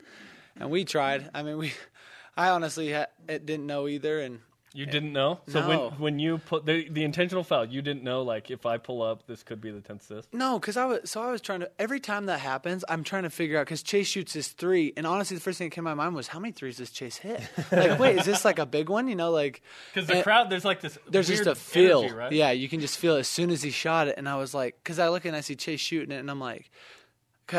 and we tried. I mean, we. I honestly ha- it didn't know either. And You eh, didn't know? So No. when when you put the, the intentional foul, you didn't know like if I pull up, this could be the tenth assist. No, because I was so I was trying to every time that happens, I'm trying to figure out because Chase shoots his three, and honestly, the first thing that came to my mind was how many threes does Chase hit? Like, wait, is this like a big one? You know, like Because the and crowd, there's like this. there's weird just a feel, energy, right? yeah, you can just feel it as soon as he shot it, and I was like, because I look and I see Chase shooting it, and I'm like.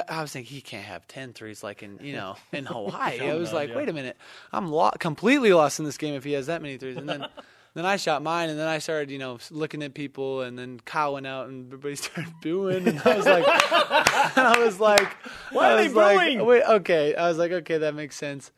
I was thinking he can't have 10 threes like in you know in Hawaii. I was no, like, yeah. wait a minute, I'm lo- completely lost in this game if he has that many threes. And then then I shot mine, and then I started you know looking at people, and then Kyle went out, and everybody started booing, and I was like, I was like, Why I are they like, booing? Wait, okay. I was like, okay, that makes sense.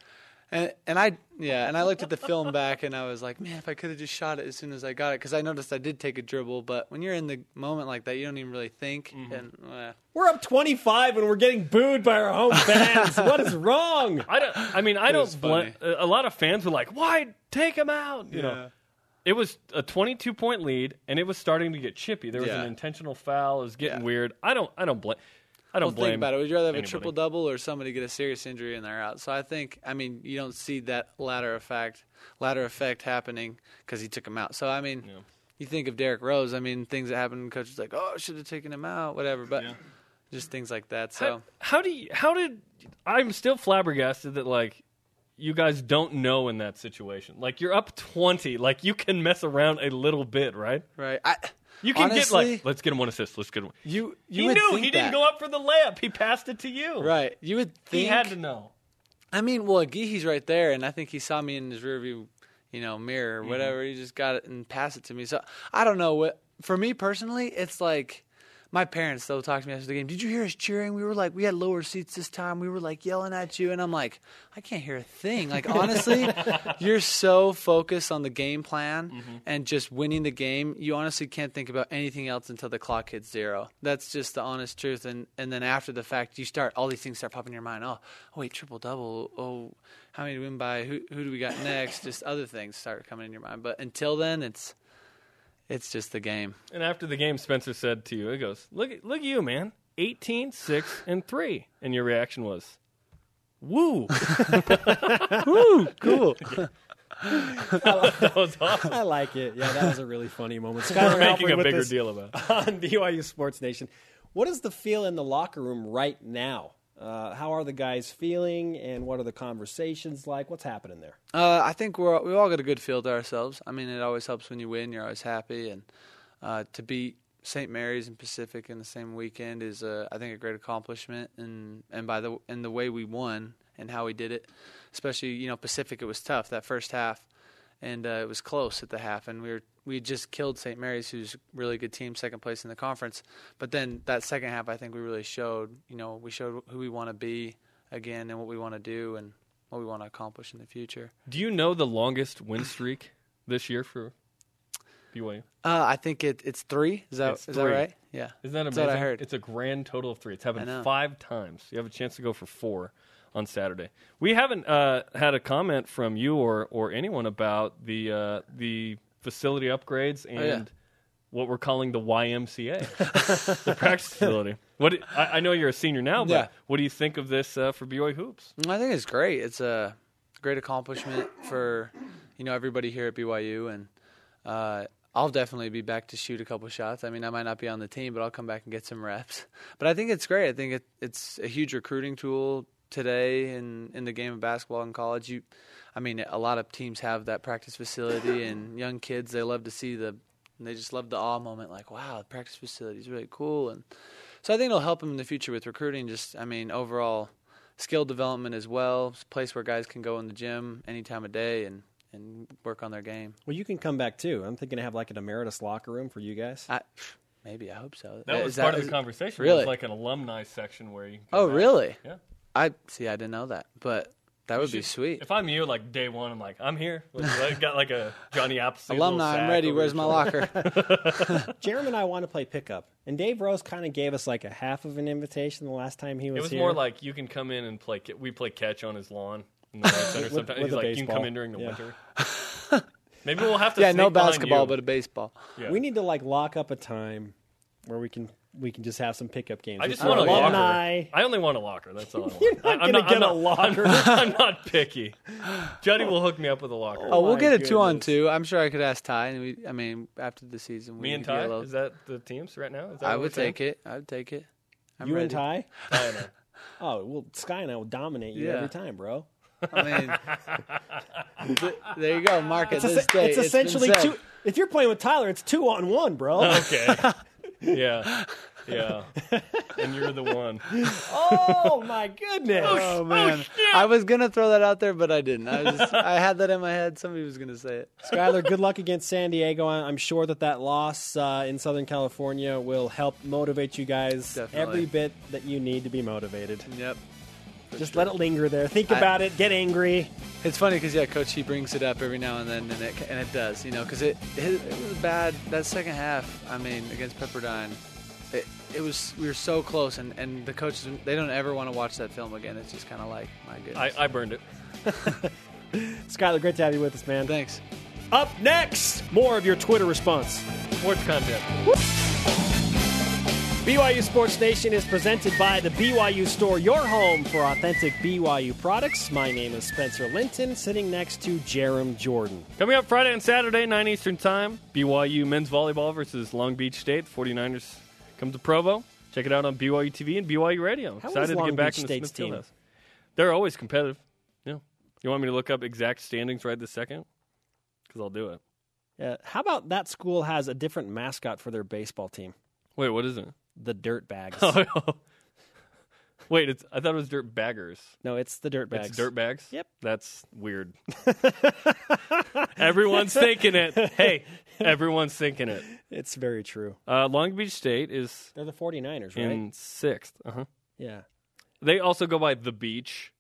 And and I yeah, and I looked at the film back, and I was like, man, if I could have just shot it as soon as I got it, because I noticed I did take a dribble. But when you're in the moment like that, you don't even really think. Mm-hmm. And uh, We're up 25 and we're getting booed by our home fans. what is wrong? I don't. I mean, I was don't. Bl- a lot of fans were like, "Why take him out?" You know, it was a 22 point lead, and it was starting to get chippy. There was Yeah. an intentional foul. It was getting Yeah. weird. I don't. I don't blame. I don't well, blame think about it. Would you rather have anybody. a triple double or somebody get a serious injury and they're out? So I think, I mean, you don't see that latter effect, latter effect happening because he took him out. So I mean, Yeah. you think of Derrick Rose. I mean, things that happen. Coaches like, oh, should have taken him out, whatever. But Yeah. just things like that. How, So how do you, how did I'm still flabbergasted that like you guys don't know in that situation. Like you're up 20, like you can mess around a little bit, right? right, I, You can get like let's get him one assist, let's get him. you you He knew he didn't go up for the layup. He passed it to you. Right, you would think He had to know. I mean, well, Geehee's right there, and I think he saw me in his rearview, you know, mirror or mm-hmm. whatever. He just got it and passed it to me. So I don't know what. For me personally, it's like my parents. They'll talk to me after the game. Did you hear us cheering? We were like, we had lower seats this time. We were like yelling at you, and I'm like, I can't hear a thing. Like honestly, you're so focused on the game plan mm-hmm. and just winning the game. You honestly can't think about anything else until the clock hits zero. That's just the honest truth. And and then after the fact, you start all these things start popping in your mind. Oh, oh wait, triple double. Oh, how many to win by? Who who do we got next? Just other things start coming in your mind. But until then, it's it's just the game. And after the game, Spencer said to you, he goes, Look at look at you, man. 18, 6, and 3. And your reaction was, Woo. Woo, cool. that was awesome. I like it. Yeah, that was a really funny moment. We're Skylar making Halford a bigger deal about it. on BYU Sports Nation. What is the feel in the locker room right now? Uh, how are the guys feeling, and what are the conversations like? What's happening there? Uh, I think we're we all got a good feel to ourselves. I mean, it always helps when you win. You're always happy, and uh, to beat St. Mary's and Pacific in the same weekend is, uh, I think, a great accomplishment. And and by the and the way we won and how we did it, especially you know Pacific, it was tough that first half, and uh, it was close at the half, and we were we just killed St. Mary's, who's a really good team, second place in the conference. But then that second half, I think we really showed, you know, we showed who we want to be again and what we want to do and what we want to accomplish in the future. Do you know the longest win streak this year for BYU? Uh, I think it, it's three. Is that It's is that right? Yeah. Isn't that amazing? I heard. It's a grand total of three. It's happened five times. You have a chance to go for four on Saturday. We haven't uh, had a comment from you or, or anyone about the uh, the facility upgrades and Oh, yeah. what we're calling the YMCA, the practice facility. What I, I know you're a senior now, but Yeah. what do you think of this uh, for BYU hoops? I think it's great. It's a great accomplishment for you know everybody here at BYU, and uh, I'll definitely be back to shoot a couple shots. I mean, I might not be on the team, but I'll come back and get some reps. But I think it's great. I think it, it's a huge recruiting tool today in in the game of basketball in college. You, I mean, a lot of teams have that practice facility, and young kids they love to see the. They just love the awe moment, like, wow, the practice facility is really cool, and so I think it'll help them in the future with recruiting. Just, I mean, overall skill development as well. It's a place where guys can go in the gym any time of day and, and work on their game. Well, you can come back too. I'm thinking to have like an emeritus locker room for you guys. I, maybe I hope so. That Is was part of the conversation. It really? was like an alumni section where you. Can Oh, come back. really? Yeah. I see. I didn't know that, but that would be sweet. If I'm you, like day one, I'm like, I'm here. I got like a Johnny Appleseed Alumni, I'm ready. Where's my locker? Jeremy and I want to play pickup, and Dave Rose kind of gave us like a half of an invitation the last time he was, here. It was here. more like you can come in and play. We play catch on his lawn in the rec center. With- Sometimes with he's a like, you can come in during the Yeah. winter. Maybe we'll have to. yeah, no sneak behind basketball, you. but a baseball. Yeah. we need to like lock up a time where we can we can just have some pickup games. I with just want a alumni. locker. I only want a locker. That's all. I want. You're not I, I'm gonna not, get I'm a not- locker. I'm, I'm not picky. Juddy will hook me up with a locker. Oh, we'll my get a two on goodness. two. I'm sure I could ask Ty, and we. I mean, after the season, we me and could get a Ty. little- Is that the teams right now? Is that I would we're saying? take it. I would take it. I'm you ready. and Ty. Ty and Oh well, Sky and I will dominate you Yeah. every time, bro. I mean, th- there you go. Mark it It's, this es- day. it's been essentially said. two. If you're playing with Tyler, it's two on one, bro. Okay. Yeah. Yeah. And you're the one. oh my goodness! Oh man, I was gonna throw that out there, but I didn't. I was just, I had that in my head. Somebody was gonna say it. Skyler, good luck against San Diego. I- I'm sure that that loss uh, in Southern California will help motivate you guys Definitely. every bit that you need to be motivated. Yep. Just let it linger there. Think I- about it. Get angry. It's funny because yeah, coach he brings it up every now and then, and it and it does, you know, because it, it it was bad that second half. I mean, against Pepperdine, it it was we were so close, and and the coaches they don't ever want to watch that film again. It's just kind of like my goodness. I, I burned it. Skyler, great to have you with us, man. Thanks. Up next, more of your Twitter response. Sports content. BYU Sports Nation is presented by the BYU Store, your home for authentic BYU products. My name is Spencer Linton, sitting next to Jarom Jordan. Coming up Friday and Saturday, 9 Eastern Time, BYU men's volleyball versus Long Beach State. 49ers come to Provo. Check it out on BYU TV and BYU Radio. How Excited to get back Beach in the State's Smithfield team? House. They're always competitive. Yeah. You want me to look up exact standings right this second? Because I'll do it. Yeah. how about that school has a different mascot for their baseball team? Wait, what is it? The Dirtbags. Wait, it's, I thought it was Dirt Baggers. no, it's the Dirtbags. It's dirt bags? Yep. That's weird. everyone's thinking it. Hey, everyone's thinking it. It's very true. Uh, Long Beach State is They're the 49ers, right? in sixth. Uh-huh. yeah. They also go by the beach.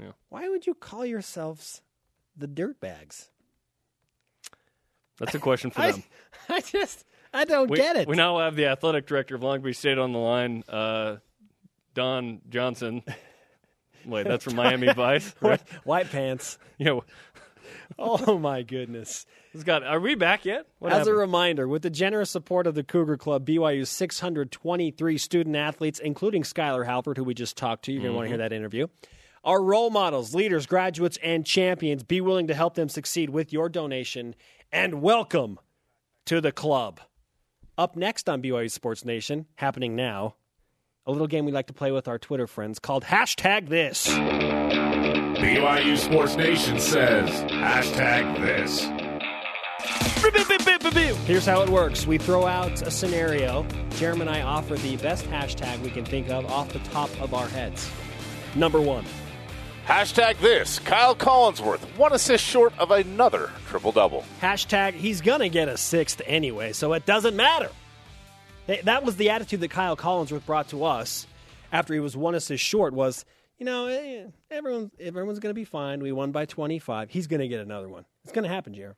Yeah. Why would you call yourselves the dirt bags? That's a question for I, them. I just, I don't We, get it. we now have the athletic director of Long Beach State on the line, uh, Don Johnson. Wait, that's from Miami Vice, right? White pants. Yeah, Oh my goodness. it's got. Are we back yet? What As a reminder, with the generous support of the Cougar Club, BYU's 623 student athletes, including Skylar Halford, who we just talked to, you're going to want to hear that interview, are role models, leaders, graduates, and champions. Be willing to help them succeed with your donation, and welcome to the club. Up next on BYU Sports Nation, happening now, a little game we like to play with our Twitter friends called Hashtag This. BYU Sports Nation says hashtag this. Here's how it works. We throw out a scenario. Jeremy and I offer the best hashtag we can think of off the top of our heads. Number one. Hashtag this. Kyle Collinsworth, one assist short of another triple double. Hashtag he's going to get a sixth anyway, so it doesn't matter. That was the attitude that Kyle Collinsworth brought to us after he was one assist short was, you know, eh, everyone, everyone's going to be fine. We won by 25. He's going to get another one. It's going to happen, Jer.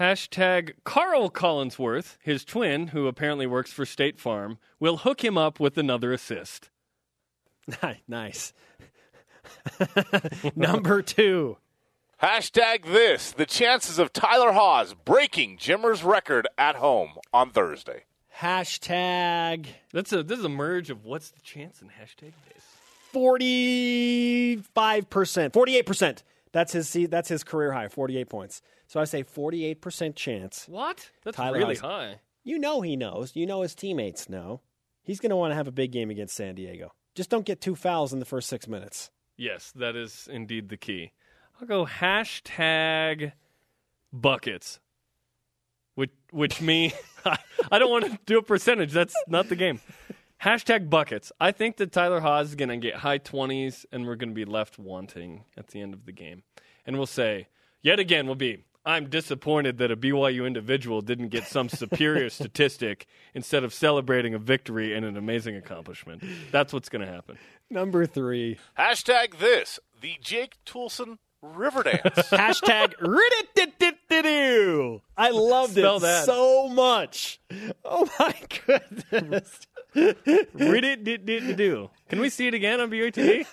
Hashtag Carl Collinsworth, his twin, who apparently works for State Farm, will hook him up with another assist. nice. Number two. Hashtag this. The chances of Tyler Haws breaking Jimmer's record at home on Thursday. Hashtag That's a this is a merge of what's the chance in hashtag this. 45%, 48%. That's his see, that's his career high, 48 points. So I say 48% chance. What? That's Tyler really Haws. high. You know he knows. You know his teammates know. He's going to want to have a big game against San Diego. Just don't get two fouls in the first 6 minutes. Yes, that is indeed the key. I'll go hashtag buckets. Which which me I don't want to do a percentage. That's not the game. Hashtag buckets. I think that Tyler Haws is going to get high 20s and we're going to be left wanting at the end of the game. And we'll say, yet again, we'll be, I'm disappointed that a BYU individual didn't get some superior statistic instead of celebrating a victory and an amazing accomplishment. That's what's going to happen. Number 3. Hashtag this. The Jake Toolson River Dance. Hashtag. I loved Spell it that. so much. Oh my goodness. Read it, did, did, do. Can we see it again on BYU TV?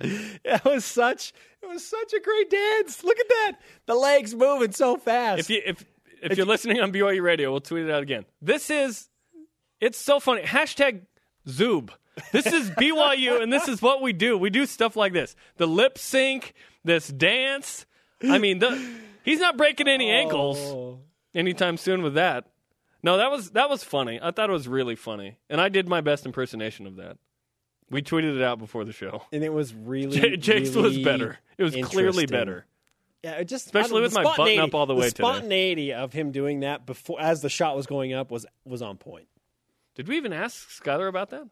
It was such it was such a great dance. Look at that. The legs moving so fast. if you if if you're listening on BYU Radio, we'll tweet it out again. This is it's so funny. Hashtag Zoob. This is BYU, and this is what we do. We do stuff like this: the lip sync, this dance. I mean, the, he's not breaking any oh. ankles Oh. anytime soon with that. No, that was that was funny. I thought it was really funny, and I did my best impersonation of that. We tweeted it out before the show. and it was really J- Jake's was better. It was clearly better. Yeah, it just Especially with my button up all the way to The today. spontaneity of him doing that before as the shot was going up was was on point. Did we even ask Skylar about that?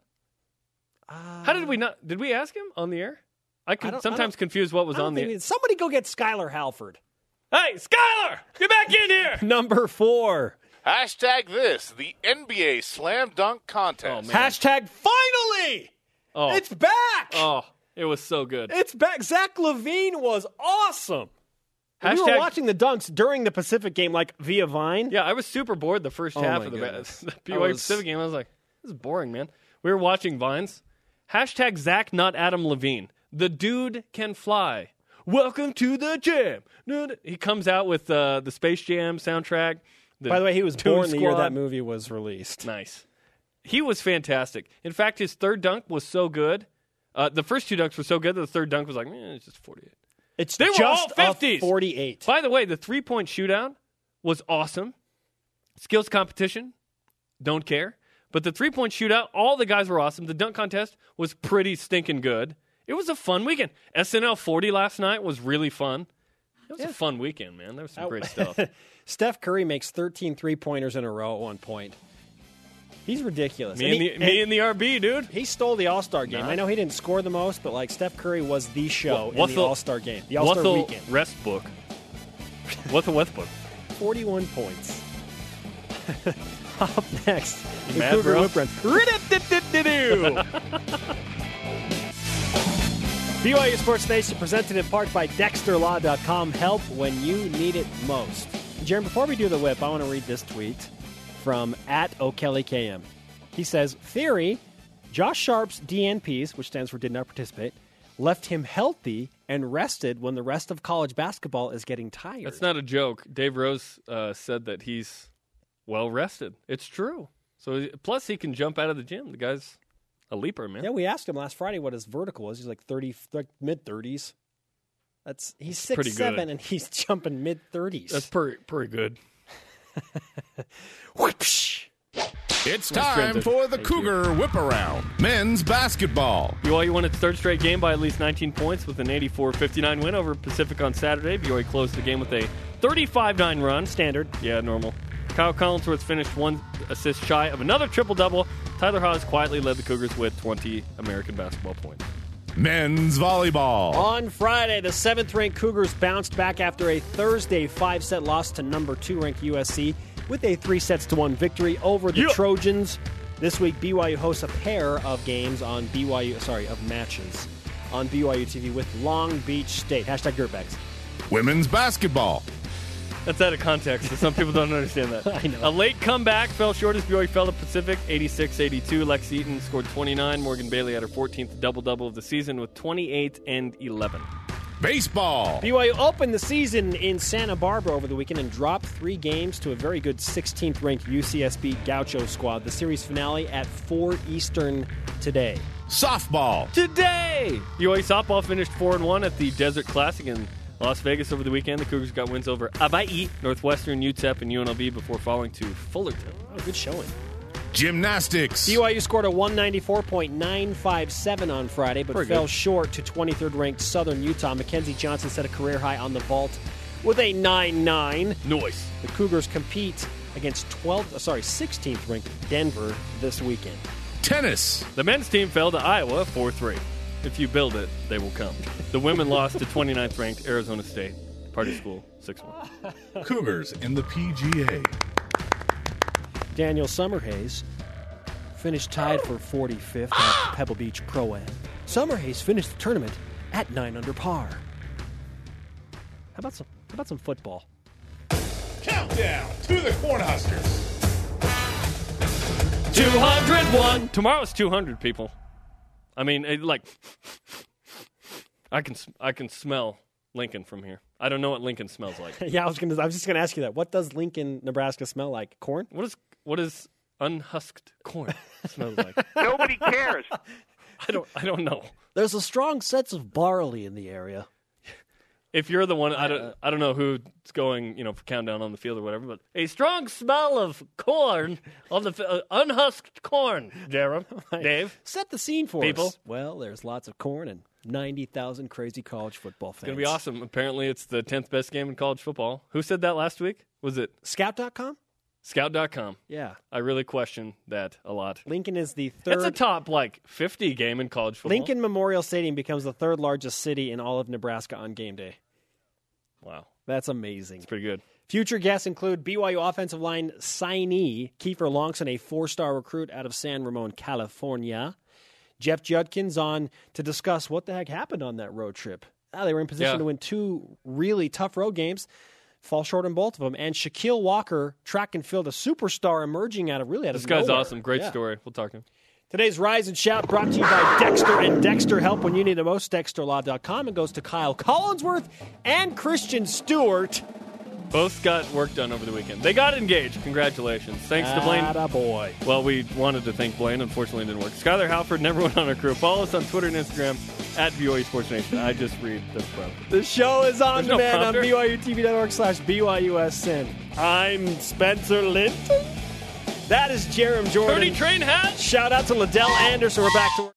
Uh, How did we not? Did we ask him on the air? I could I sometimes don't- confuse what was on the. it- somebody go get Skylar Halford. Hey, Skylar, get back in here! Number four. Hashtag this. The NBA Slam Dunk Contest. Oh. Hashtag finally. Oh, It's back. oh, it was so good. It's back. Zach LaVine was awesome. And we were watching the dunks during the Pacific game, like via Vine. Yeah, I was super bored the first Oh half of the, goodness. the BYU was- Pacific game. I was like, this is boring, man. We were watching Vines. Hashtag Zach, not Adam Levine. The dude can fly. Welcome to the jam. He comes out with uh, the Space Jam soundtrack. By the way, he was Toon born the year Squad. that movie was released. Nice. he was fantastic. In fact, his third dunk was so good. Uh, the first two dunks were so good that the third dunk was like, eh, it's just 48. It's They were all a 50s. 48. By the way, the three point shootout was awesome. Skills competition, don't care. But the three point shootout, all the guys were awesome. The dunk contest was pretty stinking good. It was a fun weekend. SNL 40 last night was really fun. It was a fun weekend, man. There was some great stuff. Steph Curry makes 13 three pointers in a row at one point. He's ridiculous. me, And and he, the, me and the RB, dude. he stole the All Star game. I know he didn't score the most, but like Steph Curry was the show What- in the the- All Star game, the All Star the weekend. rest book? What's the Westbrook? 41 points. Up next, Cougar? Whip Runs. BYU Sports Nation presented in part by DexterLaw.com. Help when you need it most. Jeremy, before we do the whip, I want to read this tweet from at OKellyKM. He says, Theory, Josh Sharp's DNPs, which stands for did not participate, left him healthy and rested when the rest of college basketball is getting tired. That's not a joke. Dave Rose uh, said that he's well rested. It's true. So plus he can jump out of the gym. The guy's a leaper, man. Yeah, we asked him last Friday what his vertical was. He's like thirty, like mid thirties. That's he's six pretty seven good. and he's jumping mid thirties. That's pretty pretty good. Whoopsh. It's time for the Thank you. Cougar Whip Around. Men's basketball. BYU won its third straight game by at least 19 points with an 84-59 win over Pacific on Saturday. BYU closed the game with a 35-9 run. standard. Yeah, normal. Kyle Collinsworth finished one assist shy of another triple-double. Tyler Haws quietly led the Cougars with 20 American basketball points. Men's volleyball. On Friday, the seventh ranked Cougars bounced back after a Thursday five set loss to number two ranked USC with a three sets to one victory over the Yeah. Trojans. This week, BYU hosts a pair of games on BYU, sorry, of matches on BYU TV with Long Beach State. Hashtag dirtbags. Women's basketball. That's out of context, so some people don't understand that. I know. A late comeback fell short as BYU fell to Pacific 86-82. Lex Eaton scored 29. Morgan Bailey had her 14th double-double of the season with 28 and 11. Baseball. BYU opened the season in Santa Barbara over the weekend and dropped three games to a very good 16th ranked UCSB Gaucho squad. The series finale at 4 Eastern today. Softball. Today, BYU softball finished 4 and 1 at the Desert Classic in Las Vegas over the weekend. The Cougars got wins over Hawaii, Northwestern, UTEP, and UNLV before falling to Fullerton. Oh, good showing. Gymnastics. BYU scored a 194.957 on Friday, but Pretty fell good. short to 23rd ranked Southern Utah. Mackenzie Johnson set a career high on the vault with a 9 9. Noise. The Cougars compete against 12th, uh, sorry, 16th ranked Denver this weekend. Tennis. The men's team fell to Iowa 4 3. If you build it, they will come. The women lost to 29th ranked Arizona State. Party School 6 1. Cougars in the PGA. Daniel Summerhays finished tied for 45th at Pebble Beach Pro Am. Summerhays finished the tournament at 9 under par. How about some how about some football? Countdown to the Cornhuskers. 201. Tomorrow's 200 people. I mean, it, like, I can s- I can smell Lincoln from here. I don't know what Lincoln smells like. yeah, I was gonna I was just gonna ask you that. What does Lincoln, Nebraska smell like? Corn? What is what is unhusked corn smell like? Nobody cares. I don't I don't know. There's a strong sense of barley in the area. If you're the one, I don't I don't know who's going, you know, for countdown on the field or whatever, but a strong smell of corn on the uh, unhusked corn, Jarom, Dave. Set the scene for People. us. Well, there's lots of corn and 90,000 crazy college football fans. It's gonna be awesome. Apparently, it's the tenth best game in college football. Who said that last week? Was it Scout.com? Scout.com? Yeah. I really question that a lot. Lincoln is the third. It's a top like fifty game in college football. Lincoln Memorial Stadium becomes the third largest city in all of Nebraska on game day. Wow, That's amazing. it's pretty good. Future guests include BYU offensive line signee Kiefer Longson, a four-star recruit out of San Ramon, California. Jeff Judkins on to discuss what the heck happened on that road trip. Ah, they were in position Yeah. to win two really tough road games, fall short in both of them. And Shaquille Walker, track and field, a superstar emerging out of really out of This of guy's nowhere. awesome. Great Yeah. story. We'll talk to him. Today's Rise and Shout brought to you by Dexter and Dexter Help when you need the most. DexterLaw.com and goes to Kyle Collinsworth and Christian Stewart. Both got work done over the weekend. They got engaged. Congratulations. Thanks to Blaine. Boy. Well, we wanted to thank Blaine. Unfortunately, it didn't work. Skylar Halford, number one on our crew. Follow us on Twitter and Instagram at BYU Sports Nation. I just read this, bro. The show is on There's no demand on prompter? BYUTV.org slash BYUSN. I'm Spencer Linton. That is Jarom Jordan. Dirty train hat. Shout out to Liddell Anderson. We're back to work.